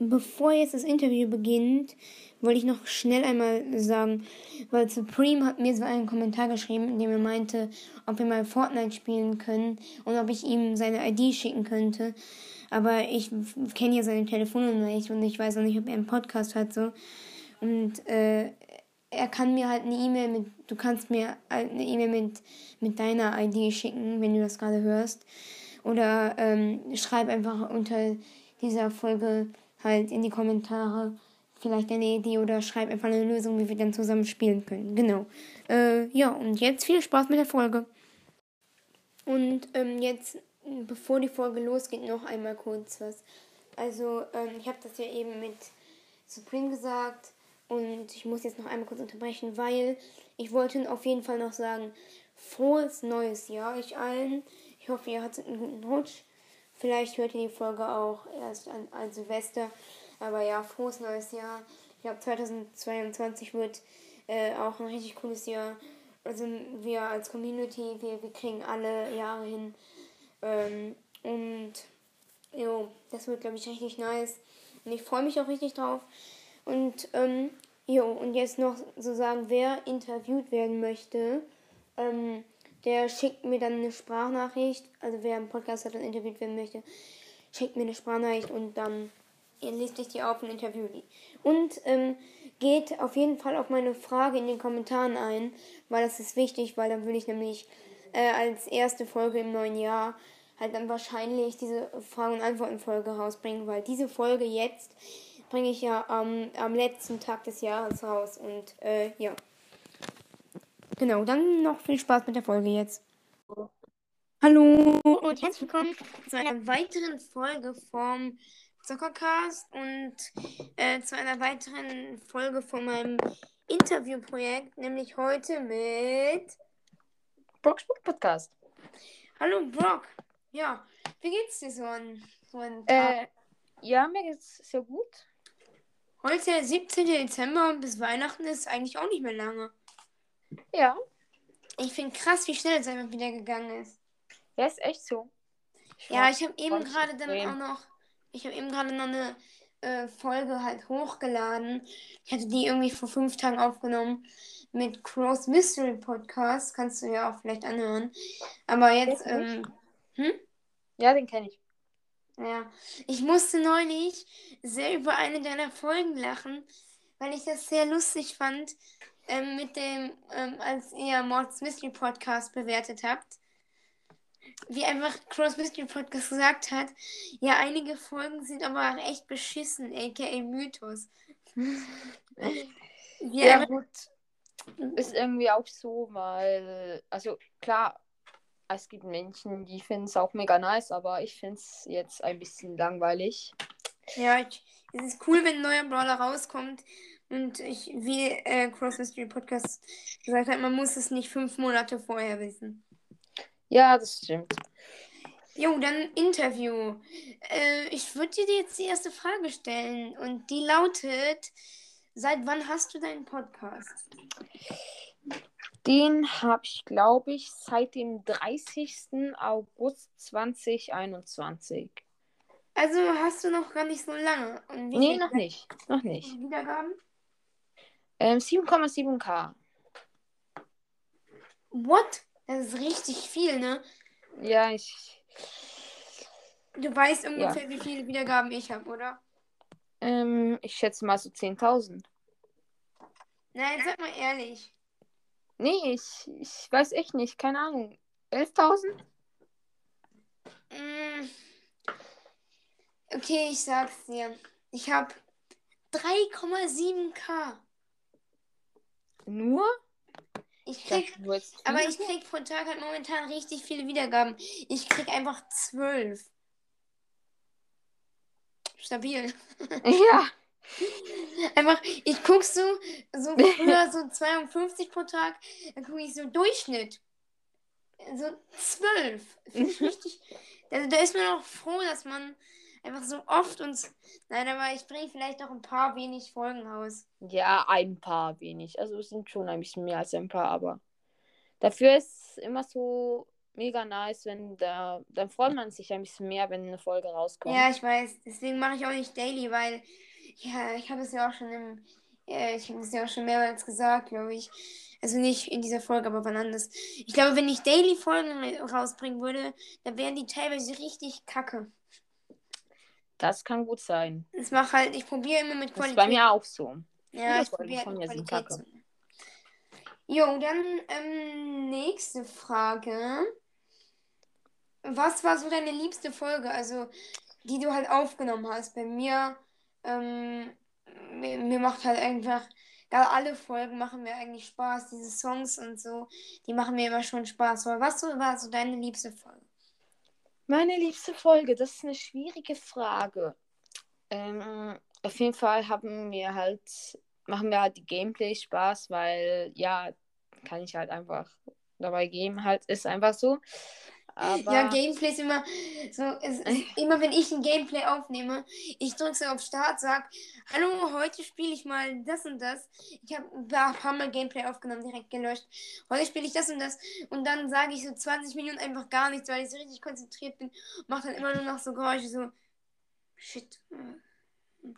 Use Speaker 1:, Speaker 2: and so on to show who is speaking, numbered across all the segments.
Speaker 1: Bevor jetzt das Interview beginnt, wollte ich noch schnell einmal sagen, weil Supreme hat mir so einen Kommentar geschrieben, in dem er meinte, ob wir mal Fortnite spielen können und ob ich ihm seine ID schicken könnte. Aber ich kenne ja seine Telefonnummer nicht und ich weiß auch nicht, ob er einen Podcast hat so. Und äh, er kann mir halt eine E-Mail mit, du kannst mir halt eine E-Mail mit, mit deiner ID schicken, wenn du das gerade hörst. Oder ähm, schreib einfach unter dieser Folge halt in die Kommentare vielleicht eine Idee oder schreib einfach eine Lösung, wie wir dann zusammen spielen können. Genau. Äh, ja, und jetzt viel Spaß mit der Folge. Und ähm, jetzt, bevor die Folge losgeht, noch einmal kurz was. Also, ähm, ich habe das ja eben mit Supreme gesagt und ich muss jetzt noch einmal kurz unterbrechen, weil ich wollte auf jeden Fall noch sagen, frohes neues Jahr euch allen. Ich hoffe, ihr hattet einen guten Rutsch. Vielleicht hört ihr die Folge auch erst an, an Silvester. Aber ja, frohes neues Jahr. Ich glaube, 2022 wird äh, auch ein richtig cooles Jahr. Also wir als Community, wir, wir kriegen alle Jahre hin. Ähm, und jo, das wird, glaube ich, richtig nice. Und ich freue mich auch richtig drauf. Und ähm, jo, und jetzt noch so sagen, wer interviewt werden möchte, ähm, der schickt mir dann eine Sprachnachricht. Also wer im Podcast hat und interviewt werden möchte, schickt mir eine Sprachnachricht und dann ihr lest euch die auf und interviewt die. Und ähm, geht auf jeden Fall auf meine Frage in den Kommentaren ein, weil das ist wichtig, weil dann will ich nämlich äh, als erste Folge im neuen Jahr halt dann wahrscheinlich diese Fragen- und Antworten-Folge rausbringen, weil diese Folge jetzt bringe ich ja ähm, am letzten Tag des Jahres raus und äh, ja. Genau, dann noch viel Spaß mit der Folge jetzt. Hallo und herzlich willkommen zu einer weiteren Folge vom Zockercast und äh, zu einer weiteren Folge von meinem Interviewprojekt, nämlich heute mit
Speaker 2: Brock's Book Podcast.
Speaker 1: Hallo Brock. Ja, wie geht's dir so an so einen
Speaker 2: Tag? Äh, ja, mir geht's sehr gut.
Speaker 1: Heute der 17. Dezember und bis Weihnachten ist eigentlich auch nicht mehr lange.
Speaker 2: Ja.
Speaker 1: Ich finde krass, wie schnell es einfach wieder gegangen ist.
Speaker 2: Ja, ist echt so.
Speaker 1: Ich ja, ich habe eben gerade dann auch noch ich habe eben gerade noch eine äh, Folge halt hochgeladen. Ich hatte die irgendwie vor fünf Tagen aufgenommen mit Cross Mystery Podcast. Kannst du ja auch vielleicht anhören. Aber jetzt, ähm, hm?
Speaker 2: Ja, den kenne ich.
Speaker 1: Ja, ich musste neulich sehr über eine deiner Folgen lachen, weil ich das sehr lustig fand, ähm, mit dem, ähm, als ihr Mords Mystery Podcast bewertet habt wie einfach Cross Mystery Podcast gesagt hat, ja, einige Folgen sind aber auch echt beschissen, aka Mythos.
Speaker 2: ja gut. Ist irgendwie auch so, weil, also klar, es gibt Menschen, die finden es auch mega nice, aber ich finde es jetzt ein bisschen langweilig.
Speaker 1: Ja, ich, es ist cool, wenn ein neuer Brawler rauskommt. Und ich, wie äh, Cross Mystery Podcast gesagt hat, man muss es nicht fünf Monate vorher wissen.
Speaker 2: Ja, das stimmt.
Speaker 1: Jo, dann Interview. Äh, ich würde dir jetzt die erste Frage stellen und die lautet: Seit wann hast du deinen Podcast?
Speaker 2: Den habe ich, glaube ich, seit dem 30. August 2021.
Speaker 1: Also hast du noch gar nicht so lange.
Speaker 2: Und nee, noch nicht. Noch nicht.
Speaker 1: Wiedergaben?
Speaker 2: Ähm, 7,7k.
Speaker 1: What? Das ist richtig viel, ne?
Speaker 2: Ja, ich.
Speaker 1: Du weißt ungefähr, ja. wie viele Wiedergaben ich habe, oder?
Speaker 2: Ähm, ich schätze mal so 10.000.
Speaker 1: Nein, sag mal ehrlich.
Speaker 2: Nee, ich, ich weiß echt nicht. Keine Ahnung. 11.000?
Speaker 1: Mm. Okay, ich sag's dir. Ich habe 3,7k.
Speaker 2: Nur?
Speaker 1: Ich krieg, aber ich krieg pro Tag halt momentan richtig viele Wiedergaben. Ich krieg einfach zwölf. Stabil.
Speaker 2: Ja.
Speaker 1: Einfach, ich guck so, so früher so 52 pro Tag, dann gucke ich so Durchschnitt. So zwölf. Richtig. Also da ist man auch froh, dass man einfach so oft und. Nein, aber ich bringe vielleicht auch ein paar wenig Folgen raus.
Speaker 2: Ja, ein paar wenig. Also es sind schon ein bisschen mehr als ein paar, aber dafür ist es immer so mega nice, wenn da. Dann freut man sich ein bisschen mehr, wenn eine Folge rauskommt.
Speaker 1: Ja, ich weiß. Deswegen mache ich auch nicht daily, weil. Ja, ich habe es ja auch schon im. Ja, ich habe es ja auch schon mehrmals gesagt, glaube ich. Also nicht in dieser Folge, aber wann anders. Ich glaube, wenn ich Daily Folgen rausbringen würde, dann wären die teilweise richtig kacke.
Speaker 2: Das kann gut sein.
Speaker 1: Ich mache halt, ich probiere immer mit
Speaker 2: Qualität. Das ist bei mir auch so.
Speaker 1: Ja, ich probiere halt mit Qualität. Jo, dann ähm, nächste Frage. Was war so deine liebste Folge, also die du halt aufgenommen hast? Bei mir, ähm, mir, mir macht halt einfach ja, alle Folgen machen mir eigentlich Spaß. Diese Songs und so, die machen mir immer schon Spaß. Aber was war so deine liebste Folge?
Speaker 2: Meine liebste Folge, das ist eine schwierige Frage. Ähm, auf jeden Fall haben wir halt, machen wir halt die Gameplay Spaß, weil ja, kann ich halt einfach dabei geben, halt ist einfach so.
Speaker 1: Aber ja, Gameplay ist immer so, ist, immer wenn ich ein Gameplay aufnehme, ich drücke so auf Start, sag, hallo, heute spiele ich mal das und das. Ich habe ein paar Mal Gameplay aufgenommen, direkt gelöscht. Heute spiele ich das und das. Und dann sage ich so 20 Minuten einfach gar nichts, weil ich so richtig konzentriert bin. Mache dann immer nur noch so Geräusche, so, shit. Und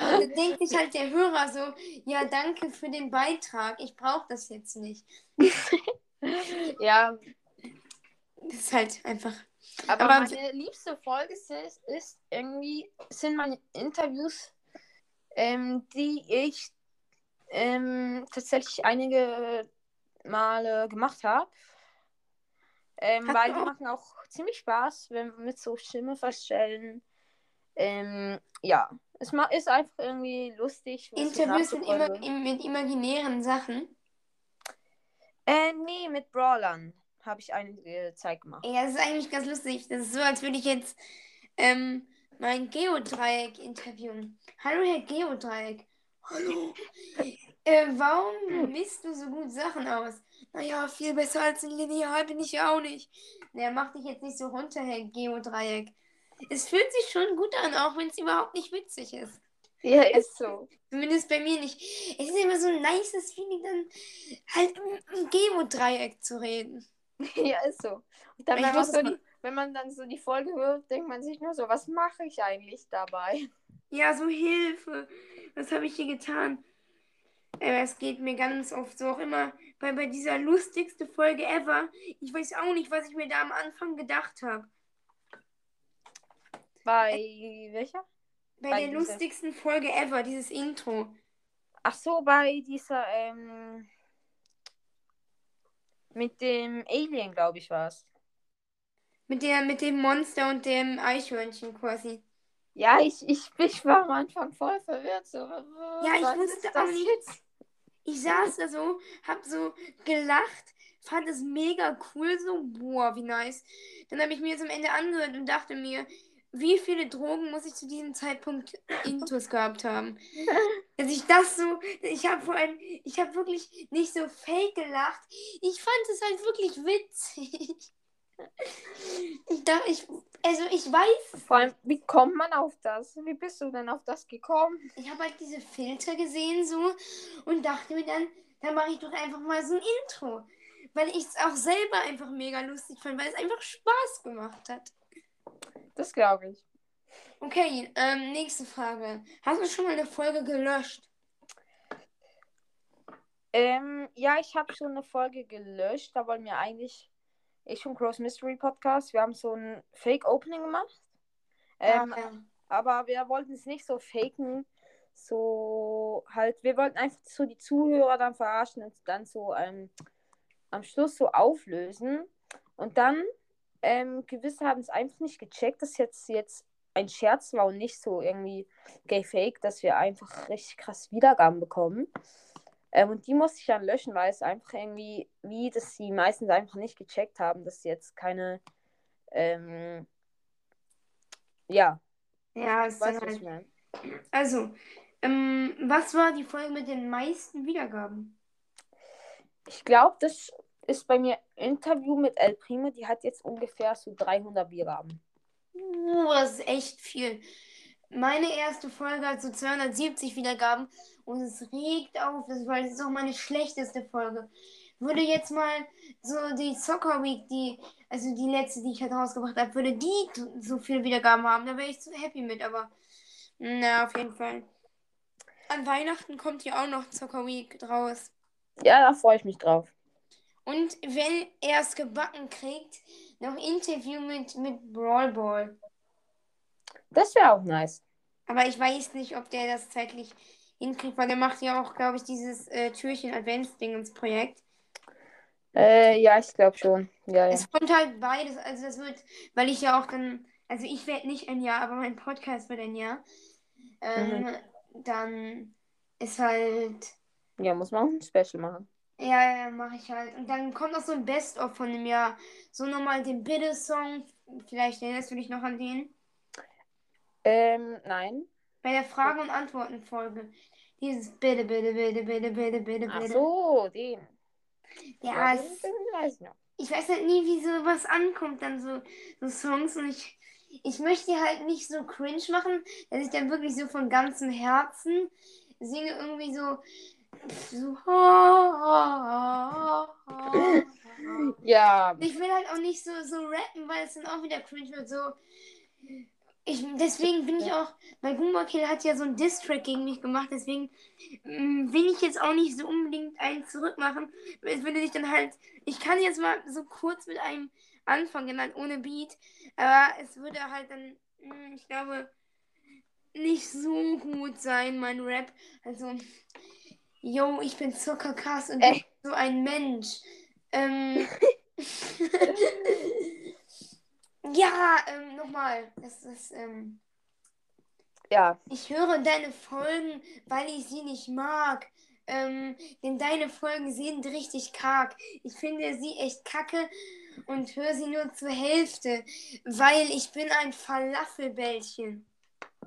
Speaker 1: dann denkt sich halt der Hörer so, ja, danke für den Beitrag, ich brauche das jetzt nicht.
Speaker 2: ja,
Speaker 1: das ist halt einfach.
Speaker 2: Aber, aber meine liebste Folge ist, ist irgendwie, sind meine Interviews, ähm, die ich ähm, tatsächlich einige Male gemacht habe. Ähm, weil die machen auch ziemlich Spaß, wenn wir mit so Stimme feststellen. Ähm, ja, es ist einfach irgendwie lustig.
Speaker 1: Interviews sind immer mit imaginären Sachen.
Speaker 2: Äh, nee, mit Brawlern habe ich einige Zeit gemacht.
Speaker 1: Ja, das ist eigentlich ganz lustig. Das ist so, als würde ich jetzt ähm, mein Geodreieck interviewen. Hallo, Herr Geodreieck. Hallo. äh, warum misst du so gut Sachen aus? Naja, viel besser als ein Lineal bin ich ja auch nicht. Naja, mach dich jetzt nicht so runter, Herr Geodreieck. Es fühlt sich schon gut an, auch wenn es überhaupt nicht witzig ist.
Speaker 2: Ja, ist so.
Speaker 1: Zumindest bei mir nicht. Es ist immer so ein nices Feeling, dann halt im Geodreieck zu reden.
Speaker 2: ja, ist so. Und dann, wenn, man so die, wenn man dann so die Folge hört, denkt man sich nur so, was mache ich eigentlich dabei?
Speaker 1: Ja, so Hilfe. Was habe ich hier getan? Äh, es geht mir ganz oft so auch immer bei, bei dieser lustigste Folge ever. Ich weiß auch nicht, was ich mir da am Anfang gedacht habe.
Speaker 2: Bei äh, welcher?
Speaker 1: Bei, bei der dieser... lustigsten Folge ever, dieses Intro.
Speaker 2: Ach so, bei dieser, ähm, mit dem Alien, glaube ich, war es.
Speaker 1: Mit, der, mit dem Monster und dem Eichhörnchen quasi.
Speaker 2: Ja, ich, ich, ich war am Anfang voll verwirrt. So,
Speaker 1: ja, ich wusste auch nicht. Jetzt? Ich saß da so, hab so gelacht, fand es mega cool, so, boah, wie nice. Dann habe ich mir jetzt am Ende angehört und dachte mir, wie viele Drogen muss ich zu diesem Zeitpunkt Intus gehabt haben? Dass ich das so, ich habe vor allem, ich habe wirklich nicht so fake gelacht. Ich fand es halt wirklich witzig. Ich dachte, ich, also ich weiß.
Speaker 2: Vor allem, wie kommt man auf das? Wie bist du denn auf das gekommen?
Speaker 1: Ich habe halt diese Filter gesehen so und dachte mir dann, dann mache ich doch einfach mal so ein Intro. Weil ich es auch selber einfach mega lustig fand, weil es einfach Spaß gemacht hat.
Speaker 2: Das glaube ich.
Speaker 1: Okay, ähm, nächste Frage. Hast du schon mal eine Folge gelöscht?
Speaker 2: Ähm, ja, ich habe schon eine Folge gelöscht. Da wollen wir eigentlich, ich und Cross Mystery Podcast, wir haben so ein Fake-Opening gemacht. Ähm, ah, ja. Aber wir wollten es nicht so faken. So halt, wir wollten einfach so die Zuhörer dann verarschen und dann so ähm, am Schluss so auflösen. Und dann ähm, gewisse haben es einfach nicht gecheckt, dass jetzt, jetzt ein Scherz war und nicht so irgendwie gay fake, dass wir einfach richtig krass Wiedergaben bekommen. Ähm, und die musste ich dann löschen, weil es einfach irgendwie, wie dass sie meistens einfach nicht gecheckt haben, dass sie jetzt keine, ähm, ja.
Speaker 1: Ja, ist weiß, halt... ich Also, ähm, was war die Folge mit den meisten Wiedergaben?
Speaker 2: Ich glaube, das ist bei mir Interview mit El Primo, die hat jetzt ungefähr so 300 Wiedergaben.
Speaker 1: Uh, das ist echt viel. Meine erste Folge hat so 270 Wiedergaben und es regt auf, das, weil es ist auch meine schlechteste Folge. Würde jetzt mal so die Soccer Week, die, also die letzte, die ich halt rausgebracht habe, würde die so viele Wiedergaben haben, da wäre ich so happy mit, aber na, auf jeden Fall. An Weihnachten kommt ja auch noch Soccer Week draus.
Speaker 2: Ja, da freue ich mich drauf.
Speaker 1: Und wenn er es gebacken kriegt, noch Interview mit, mit Brawl Ball.
Speaker 2: Das wäre auch nice.
Speaker 1: Aber ich weiß nicht, ob der das zeitlich hinkriegt, weil der macht ja auch, glaube ich, dieses äh, Türchen Advents-Ding ins Projekt.
Speaker 2: Äh, ja, ich glaube schon. Ja, ja.
Speaker 1: Es kommt halt beides. Also das wird, weil ich ja auch dann, also ich werde nicht ein Jahr, aber mein Podcast wird ein Jahr. Ähm, mhm. Dann ist halt.
Speaker 2: Ja, muss man auch ein Special machen.
Speaker 1: Ja, ja, mache ich halt. Und dann kommt noch so ein Best-of von dem Jahr. So nochmal den Bitte-Song. Vielleicht erinnerst du dich noch an den?
Speaker 2: Ähm, nein.
Speaker 1: Bei der Fragen- und Antworten-Folge. Dieses Bitte, bitte, bitte, bitte, bitte, bitte,
Speaker 2: Ach so, den.
Speaker 1: Ja, ja es, den weiß ich, noch. ich weiß halt nie, wie sowas ankommt, dann so, so Songs. Und ich, ich möchte halt nicht so cringe machen, dass ich dann wirklich so von ganzem Herzen singe irgendwie so so.
Speaker 2: Ja.
Speaker 1: Ich will halt auch nicht so, so rappen, weil es dann auch wieder cringe wird. So. Ich, deswegen bin ich auch, weil Goomba Kill hat ja so ein Diss-Track gegen mich gemacht, deswegen mh, mm, will ich jetzt auch nicht so unbedingt einen zurückmachen. Es würde sich dann halt, ich kann jetzt mal so kurz mit einem anfangen, halt ohne Beat, aber es würde halt dann, mh, mm, ich glaube, nicht so gut sein, mein Rap. Also, yo, ich bin zuckerkrass und bin so ein Mensch. Ähm, ja, ähm, nochmal. Das ist, ähm,
Speaker 2: ja.
Speaker 1: Ich höre deine Folgen, weil ich sie nicht mag. Ähm, denn deine Folgen sind richtig karg. Ich finde sie echt kacke und höre sie nur zur Hälfte, weil ich bin ein Falafelbällchen.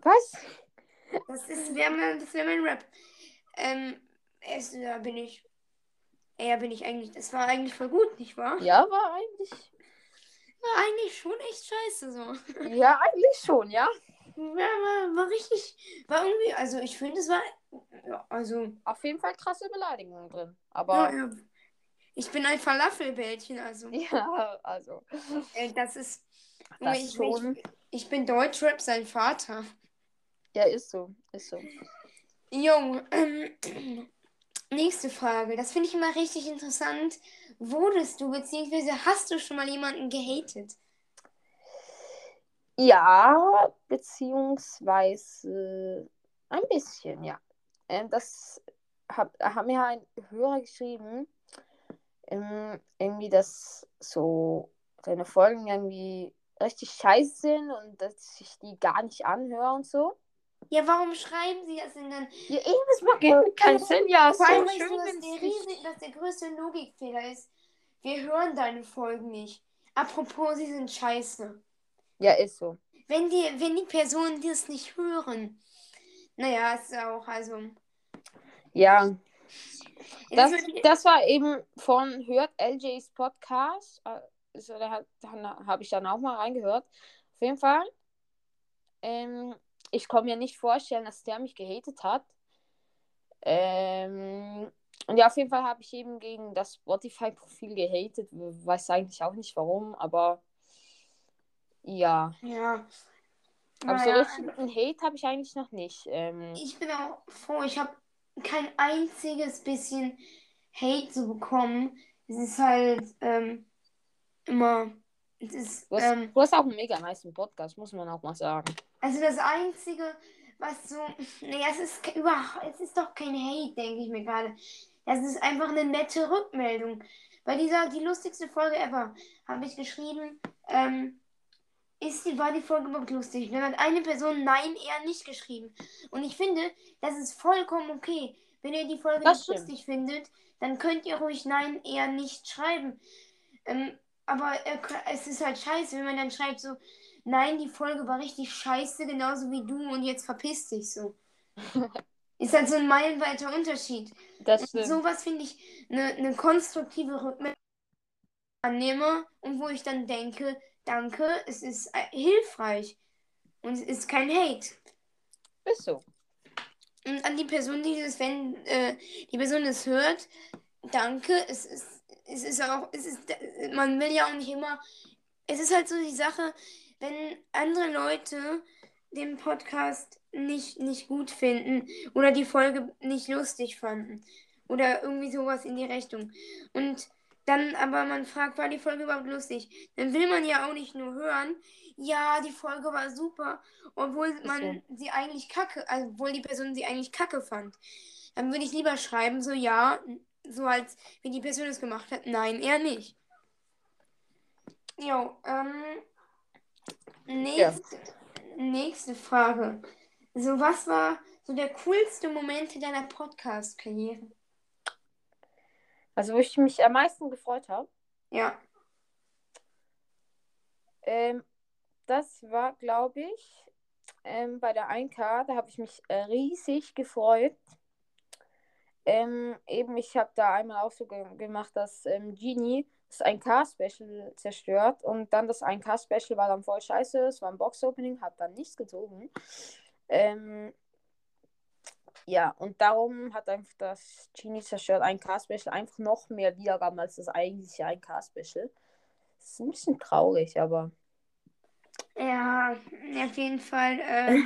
Speaker 2: Was?
Speaker 1: Das ist wär mein, das wär mein Rap. Ähm, es, da bin ich. Ja, bin ich eigentlich. Das war eigentlich voll gut, nicht wahr?
Speaker 2: Ja, war eigentlich.
Speaker 1: War eigentlich schon echt scheiße so.
Speaker 2: Ja, eigentlich schon, ja.
Speaker 1: Ja, war, war richtig. War irgendwie. Also, ich finde, es war. Ja, also.
Speaker 2: Auf jeden Fall krasse Beleidigungen drin. Aber.
Speaker 1: Ja, ja. Ich bin ein Falafelbällchen, also.
Speaker 2: Ja, also.
Speaker 1: Das ist.
Speaker 2: Das ich, schon.
Speaker 1: Ich, ich bin Deutschrap sein Vater.
Speaker 2: Ja, ist so. Ist so.
Speaker 1: Jo, ähm, Nächste Frage. Das finde ich immer richtig interessant. Wurdest du bzw. hast du schon mal jemanden gehatet?
Speaker 2: Ja, beziehungsweise ein bisschen, ja. Ähm, das hab, haben mir ein Hörer geschrieben, ähm, irgendwie, dass so seine Folgen irgendwie richtig scheiße sind und dass ich die gar nicht anhöre und so.
Speaker 1: Ja, warum schreiben sie das denn dann?
Speaker 2: Ja, eben, das macht keinen Sinn. Ja,
Speaker 1: so schön, dass, der riesig, dass der größte Logikfehler ist. Wir hören deine Folgen nicht. Apropos, sie sind scheiße.
Speaker 2: Ja, ist so.
Speaker 1: Wenn die, wenn die Personen das nicht hören. Naja, ist auch, also.
Speaker 2: Ja. Das, das war eben von Hört LJs Podcast. Also, da, da habe ich dann auch mal reingehört. Auf jeden Fall. Ähm, ich kann mir nicht vorstellen, dass der mich gehatet hat. Ähm, und ja, auf jeden Fall habe ich eben gegen das Spotify-Profil gehatet. Weiß eigentlich auch nicht warum, aber ja.
Speaker 1: Ja.
Speaker 2: Aber naja. so richtig einen Hate habe ich eigentlich noch nicht. Ähm,
Speaker 1: ich bin auch froh, ich habe kein einziges bisschen Hate zu bekommen. Es ist halt ähm, immer ist,
Speaker 2: du, hast, ähm, du, hast, auch einen mega nice Podcast, muss man auch mal sagen.
Speaker 1: Also das Einzige, was so. Naja, es ist überhaupt. Es ist doch kein Hate, denke ich mir gerade. Das ist einfach eine nette Rückmeldung. Bei dieser, die lustigste Folge ever, habe ich geschrieben, ähm, ist die, war die Folge überhaupt lustig? Dann hat eine Person Nein eher nicht geschrieben. Und ich finde, das ist vollkommen okay. Wenn ihr die Folge das nicht stimmt. lustig findet, dann könnt ihr ruhig Nein eher nicht schreiben. Ähm, aber äh, es ist halt scheiße, wenn man dann schreibt so, nein, die Folge war richtig scheiße, genauso wie du und jetzt verpiss dich so. ist halt so ein meilenweiter Unterschied.
Speaker 2: Das stimmt.
Speaker 1: Sowas finde ich eine ne konstruktive Rückmeldung annehme und wo ich dann denke, danke, es ist äh, hilfreich. Und es ist kein Hate.
Speaker 2: Ist so.
Speaker 1: Und an die Person, die das, wenn äh, die Person das hört, danke. Es ist, es ist auch, es ist, man will ja auch nicht immer. Es ist halt so die Sache, wenn andere Leute den Podcast nicht, nicht gut finden oder die Folge nicht lustig fanden oder irgendwie sowas in die Richtung. Und dann aber man fragt, war die Folge überhaupt lustig? Dann will man ja auch nicht nur hören, ja, die Folge war super, obwohl man so. sie eigentlich kacke, also obwohl die Person sie eigentlich kacke fand. Dann würde ich lieber schreiben, so ja, so als wie die Person es gemacht hat. Nein, eher nicht. Jo, ähm, nächste, ja. nächste Frage. So, was war so der coolste Moment deiner Podcast-Karriere?
Speaker 2: Also, wo ich mich am meisten gefreut habe?
Speaker 1: Ja.
Speaker 2: Ähm, das war, glaube ich, ähm, bei der 1K, da habe ich mich äh, riesig gefreut. Ähm, eben, ich habe da einmal auch so ge gemacht, dass ähm, Genie das 1K-Special zerstört und dann das 1K-Special war dann voll scheiße, es war ein Box-Opening, hat dann nichts gezogen. Ähm, ja, und darum hat einfach das Genie zerstört 1K-Special einfach noch mehr Wiedergaben als das eigentliche 1K-Special. Das ist ein bisschen traurig, aber
Speaker 1: ja, auf jeden Fall. Äh,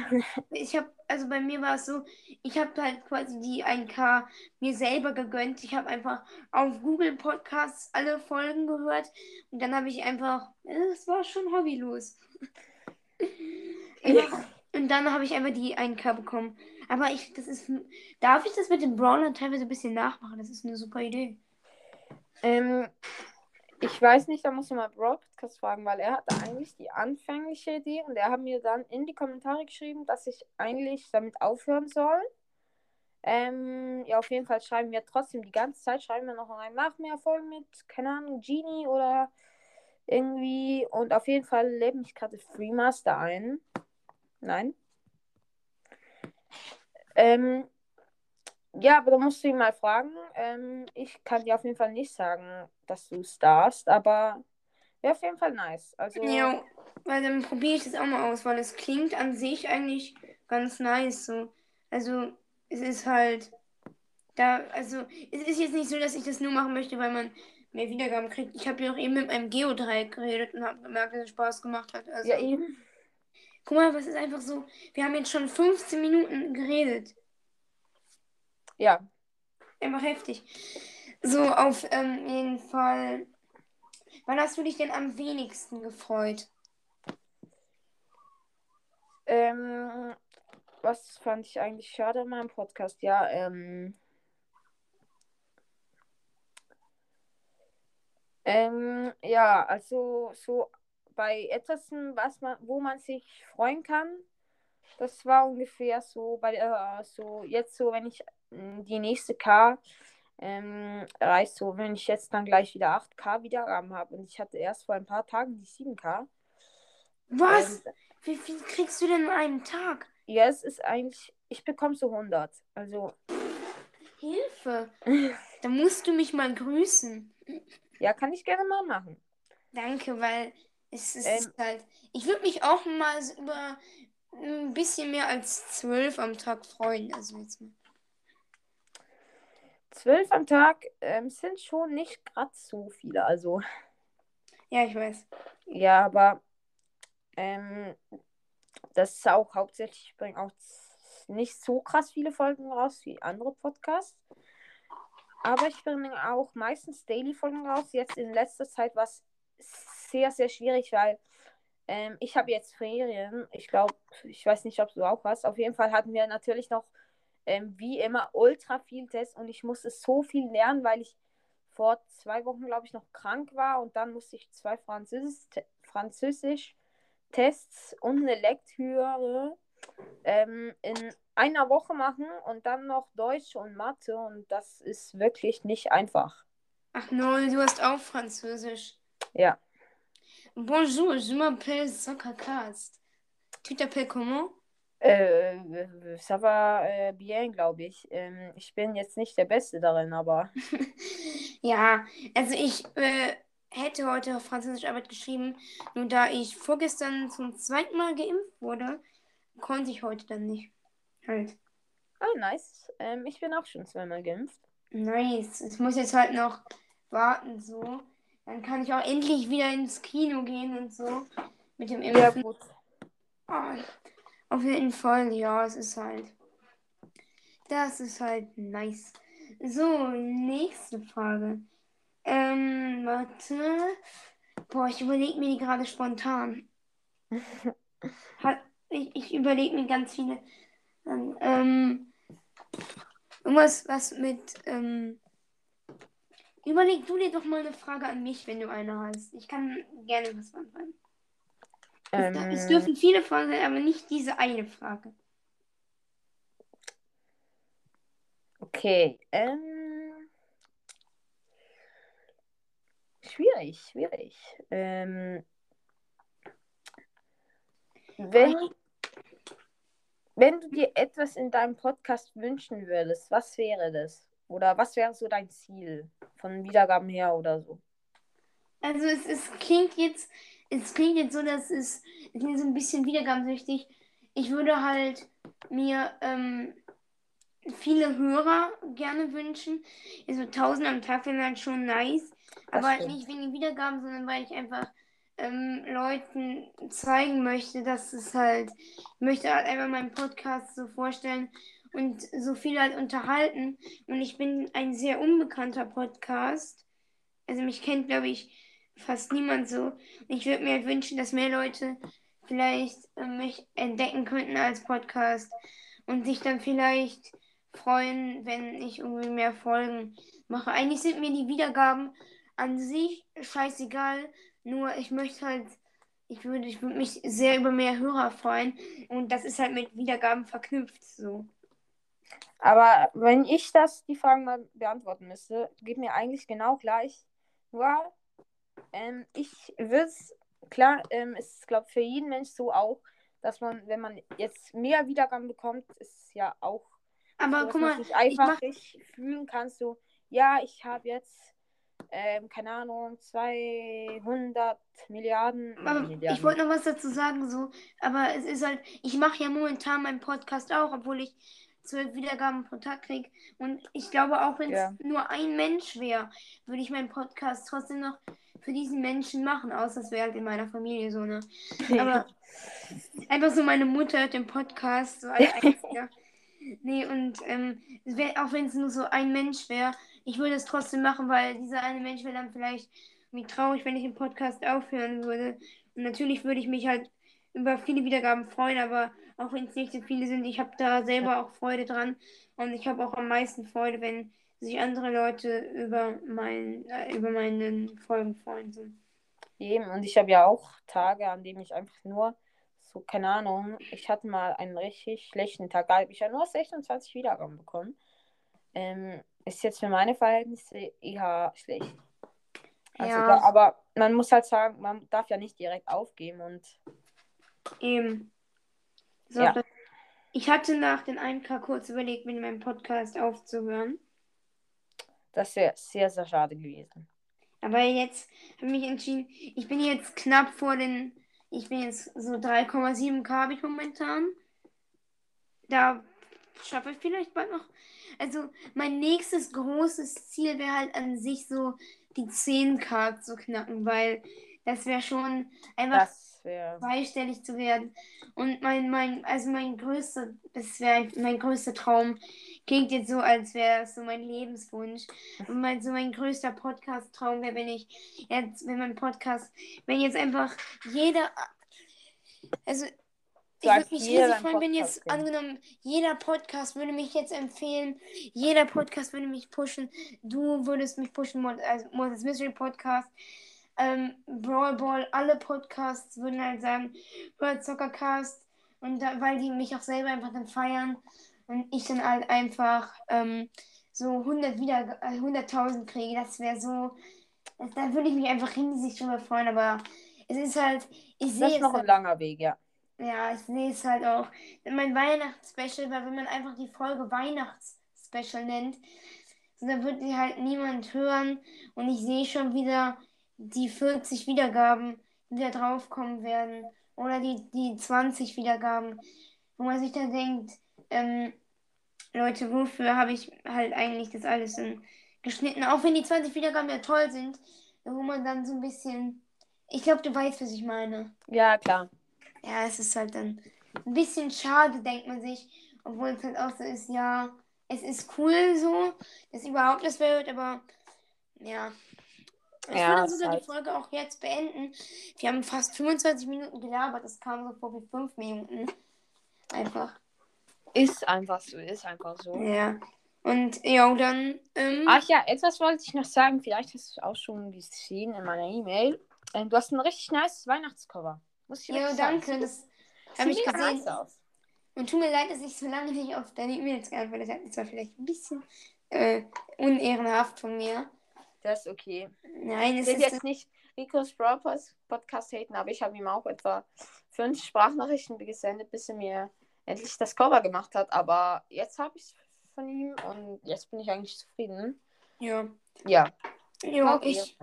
Speaker 1: ich habe, also bei mir war es so, ich habe halt quasi die 1K mir selber gegönnt. Ich habe einfach auf Google Podcasts alle Folgen gehört und dann habe ich einfach, es war schon hobbylos. ja. Und dann habe ich einfach die 1K bekommen. Aber ich, das ist, darf ich das mit dem Brawler teilweise ein bisschen nachmachen? Das ist eine super Idee.
Speaker 2: Ähm, ich weiß nicht, da muss ich mal Broadcast fragen, weil er hatte eigentlich die anfängliche Idee und er hat mir dann in die Kommentare geschrieben, dass ich eigentlich damit aufhören soll. Ähm, ja, auf jeden Fall schreiben wir trotzdem die ganze Zeit, schreiben wir noch rein nach mehr Folgen mit, keine Ahnung, Genie oder irgendwie. Und auf jeden Fall lebe ich gerade Freemaster ein. Nein. Ähm, ja, aber da musst du ihn mal fragen. Ähm, ich kann dir auf jeden Fall nicht sagen, dass du es darfst, aber wäre auf jeden Fall nice. Also,
Speaker 1: ja, weil dann probiere ich das auch mal aus, weil es klingt an sich eigentlich ganz nice. So. Also, es ist halt. Da, also, es ist jetzt nicht so, dass ich das nur machen möchte, weil man mehr Wiedergaben kriegt. Ich habe ja auch eben mit meinem Geodreieck geredet und habe gemerkt, dass es Spaß gemacht hat. Also,
Speaker 2: ja, eben.
Speaker 1: Guck mal, was ist einfach so. Wir haben jetzt schon 15 Minuten geredet.
Speaker 2: Ja.
Speaker 1: Einfach heftig. So, auf ähm, jeden Fall. Wann hast du dich denn am wenigsten gefreut?
Speaker 2: Ähm, was fand ich eigentlich schade in meinem Podcast? Ja, ähm. Ähm, ja, also so bei etwas, was man, wo man sich freuen kann, das war ungefähr so bei äh, so jetzt so, wenn ich die nächste K ähm, reicht so, wenn ich jetzt dann gleich wieder 8K Wiedergaben habe. Und ich hatte erst vor ein paar Tagen die 7K.
Speaker 1: Was? Ähm, Wie viel kriegst du denn in einem Tag?
Speaker 2: Ja, es ist eigentlich, ich bekomme so 100. Also.
Speaker 1: Hilfe. da musst du mich mal grüßen.
Speaker 2: Ja, kann ich gerne mal machen.
Speaker 1: Danke, weil es ist ähm, halt. Ich würde mich auch mal über ein bisschen mehr als 12 am Tag freuen. Also jetzt mal.
Speaker 2: Zwölf am Tag ähm, sind schon nicht gerade so viele, also.
Speaker 1: Ja, ich weiß.
Speaker 2: Ja, aber ähm, das ist auch hauptsächlich, ich bringe auch nicht so krass viele Folgen raus wie andere Podcasts. Aber ich bringe auch meistens Daily-Folgen raus. Jetzt in letzter Zeit war es sehr, sehr schwierig, weil ähm, ich habe jetzt Ferien. Ich glaube, ich weiß nicht, ob du auch hast. Auf jeden Fall hatten wir natürlich noch ähm, wie immer ultra viel Tests und ich musste so viel lernen, weil ich vor zwei Wochen, glaube ich, noch krank war und dann musste ich zwei Französisch, Französisch Tests und eine Lektüre ähm, in einer Woche machen und dann noch Deutsch und Mathe und das ist wirklich nicht einfach.
Speaker 1: Ach no, du hast auch Französisch.
Speaker 2: Ja.
Speaker 1: Bonjour, je m'appelle Sokakast. Tu t'appelles comment?
Speaker 2: Äh, ça va äh, bien, glaube ich. Ähm, ich bin jetzt nicht der Beste darin, aber.
Speaker 1: ja, also ich, äh, hätte heute Französischarbeit geschrieben, nur da ich vorgestern zum zweiten Mal geimpft wurde, konnte ich heute dann nicht. Halt.
Speaker 2: Oh, nice. Ähm, ich bin auch schon zweimal geimpft.
Speaker 1: Nice. Ich muss jetzt halt noch warten, so. Dann kann ich auch endlich wieder ins Kino gehen und so. Mit dem Impfen. Ja, gut. Oh, auf jeden Fall, ja, es ist halt. Das ist halt nice. So, nächste Frage. Ähm, warte. Boah, ich überlege mir die gerade spontan. Hat, ich ich überlege mir ganz viele. Ähm, irgendwas, was mit. Ähm, überleg du dir doch mal eine Frage an mich, wenn du eine hast. Ich kann gerne was beantworten. Ähm, es dürfen viele Fragen sein, aber nicht diese eine Frage.
Speaker 2: Okay. Ähm. schwierig, schwierig. Ähm, wenn, wenn du dir etwas in deinem Podcast wünschen würdest, was wäre das? Oder was wäre so dein Ziel von Wiedergaben her oder so?
Speaker 1: Also es, es klingt jetzt, es klingt jetzt so, dass es, es ist so ein bisschen wiedergabensüchtig. Ich würde halt mir ähm, viele Hörer gerne wünschen. Also 1000 am Tag wäre halt schon nice. Aber halt nicht wegen den Wiedergaben, sondern weil ich einfach ähm, Leuten zeigen möchte, dass es halt, ich möchte halt einfach meinen Podcast so vorstellen und so viel halt unterhalten. Und ich bin ein sehr unbekannter Podcast. Also mich kennt, glaube ich, fast niemand so. Ich würde mir wünschen, dass mehr Leute vielleicht äh, mich entdecken könnten als Podcast und sich dann vielleicht freuen, wenn ich irgendwie mehr Folgen mache. Eigentlich sind mir die Wiedergaben an sich scheißegal. Nur ich möchte halt, ich würde, ich würde mich sehr über mehr Hörer freuen. Und das ist halt mit Wiedergaben verknüpft so.
Speaker 2: Aber wenn ich das, die Fragen mal beantworten müsste, geht mir eigentlich genau gleich. Nur, ähm, ich würde es, klar, ähm, ist, glaube für jeden Mensch so auch, dass man, wenn man jetzt mehr Wiedergaben bekommt, ist ja auch
Speaker 1: aber so, guck mal,
Speaker 2: sich einfach ich mach... fühlen kannst, so, ja, ich habe jetzt ähm, keine Ahnung, 200 Milliarden.
Speaker 1: Aber Milliarden. ich wollte noch was dazu sagen, so, aber es ist halt, ich mache ja momentan meinen Podcast auch, obwohl ich zwölf Wiedergaben pro Tag kriege. Und ich glaube, auch wenn es ja. nur ein Mensch wäre, würde ich meinen Podcast trotzdem noch für diesen Menschen machen, außer es wäre halt in meiner Familie so, ne? Aber einfach so, meine Mutter hört den Podcast so als einziger. nee, und ähm, wär, auch wenn es nur so ein Mensch wäre, ich würde es trotzdem machen, weil dieser eine Mensch wäre dann vielleicht mir traurig, wenn ich den Podcast aufhören würde. Und natürlich würde ich mich halt über viele Wiedergaben freuen, aber auch wenn es nicht so viele sind, ich habe da selber auch Freude dran. Und ich habe auch am meisten Freude, wenn sich andere Leute über, mein, äh, über meinen Folgen freuen. So.
Speaker 2: Eben, und ich habe ja auch Tage, an denen ich einfach nur so, keine Ahnung, ich hatte mal einen richtig schlechten Tag, da habe ich ja nur 26 Wiedergaben bekommen. Ähm, ist jetzt für meine Verhältnisse eher schlecht. Also ja. Da, aber man muss halt sagen, man darf ja nicht direkt aufgeben und.
Speaker 1: Eben. So, ja. Ich hatte nach den 1K kurz überlegt, mit meinem Podcast aufzuhören.
Speaker 2: Das wäre sehr, sehr schade gewesen.
Speaker 1: Aber jetzt habe ich mich entschieden, ich bin jetzt knapp vor den. Ich bin jetzt so 3,7k habe ich momentan. Da schaffe ich vielleicht bald noch also mein nächstes großes Ziel wäre halt an sich so die 10k zu knacken, weil das wäre schon einfach wär... zweistellig zu werden. Und mein, mein, also mein größter, das wäre mein größter Traum. Klingt jetzt so, als wäre es so mein Lebenswunsch. Und mein, so mein größter Podcast-Traum wäre, wenn ich jetzt, wenn mein Podcast, wenn jetzt einfach jeder, also ich würde mich riesig freuen, wenn jetzt angenommen, jeder Podcast würde mich jetzt empfehlen, jeder Podcast würde mich pushen, du würdest mich pushen, also Moses Mystery Podcast, ähm, Brawl Ball, alle Podcasts würden halt sagen, hört Soccercast und da, weil die mich auch selber einfach dann feiern und ich dann halt einfach ähm, so 100 wieder, äh, 100.000 kriege, das wäre so, da würde ich mich einfach riesig drüber freuen, aber es ist halt, ich sehe
Speaker 2: Das ist noch ein
Speaker 1: halt,
Speaker 2: langer Weg, ja.
Speaker 1: Ja, ich sehe es halt auch. Mein Weihnachtsspecial, weil wenn man einfach die Folge Weihnachtsspecial nennt, so, dann wird die halt niemand hören. Und ich sehe schon wieder, die 40 Wiedergaben wieder draufkommen werden. Oder die, die 20 Wiedergaben. Wo man sich dann denkt, ähm, Leute, wofür habe ich halt eigentlich das alles geschnitten? Auch wenn die 20 Wiedergaben ja toll sind, wo man dann so ein bisschen. Ich glaube, du weißt, was ich meine.
Speaker 2: Ja, klar.
Speaker 1: Ja, es ist halt dann ein bisschen schade, denkt man sich. Obwohl es halt auch so ist, ja, es ist cool so, dass überhaupt das wird, aber ja. Ich ja, würde sogar halt... die Folge auch jetzt beenden. Wir haben fast 25 Minuten gelabert. Das kam so vor wie 5 Minuten. Einfach.
Speaker 2: Ist einfach so, ist einfach so.
Speaker 1: Ja. Und ja, dann. Ähm...
Speaker 2: Ach ja, etwas wollte ich noch sagen. Vielleicht hast du es auch schon gesehen in meiner E-Mail. Ähm, du hast ein richtig nice Weihnachtscover.
Speaker 1: Muss ich ja, danke. Sagen. Das habe ich gesehen. Und tut mir leid, dass ich so lange nicht auf deine E-Mails geantwortet habe. Das war vielleicht ein bisschen äh, unehrenhaft von mir.
Speaker 2: Das ist okay.
Speaker 1: Nein,
Speaker 2: es ist jetzt nicht Rico's Brawl Podcast haten, aber ich habe ihm auch etwa fünf Sprachnachrichten gesendet, bis er mir endlich das Cover gemacht hat. Aber jetzt habe ich es von ihm und jetzt bin ich eigentlich zufrieden.
Speaker 1: Ja.
Speaker 2: Ja.
Speaker 1: Ja, ich.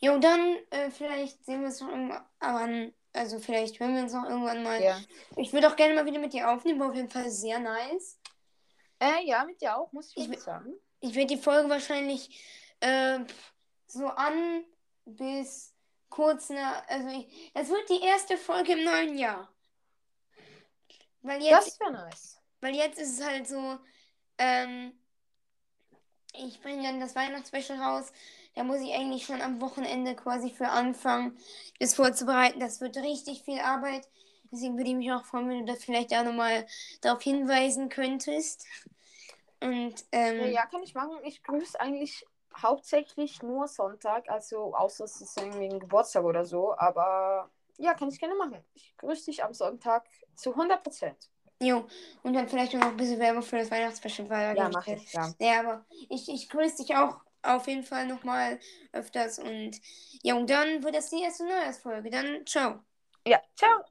Speaker 1: Jo, dann äh, vielleicht sehen wir es noch irgendwann. Also vielleicht hören wir uns noch irgendwann mal. Ja. Ich würde auch gerne mal wieder mit dir aufnehmen, war auf jeden Fall sehr nice.
Speaker 2: Äh, ja, mit dir auch, muss ich, ich sagen.
Speaker 1: Ich werde die Folge wahrscheinlich äh, so an bis kurz nach. Also ich, das wird die erste Folge im neuen Jahr.
Speaker 2: Weil jetzt, das wäre nice.
Speaker 1: Weil jetzt ist es halt so, ähm, ich bringe dann das Weihnachtsspecial raus. Da muss ich eigentlich schon am Wochenende quasi für anfangen, das vorzubereiten. Das wird richtig viel Arbeit. Deswegen würde ich mich auch freuen, wenn du da vielleicht auch nochmal darauf hinweisen könntest. Und, ähm,
Speaker 2: ja, kann ich machen. Ich grüße eigentlich hauptsächlich nur Sonntag, also außer es ist irgendwie ein Geburtstag oder so. Aber ja, kann ich gerne machen. Ich grüße dich am Sonntag zu 100 Prozent.
Speaker 1: Jo, und dann vielleicht noch ein bisschen Werbung für das Weihnachtsspecial. Weil
Speaker 2: ja, mach ich, ja.
Speaker 1: Ja, aber ich, ich grüße dich auch auf jeden Fall nochmal öfters. Und ja, und dann wird das die erste Neujahrsfolge. Dann ciao.
Speaker 2: Ja, ciao.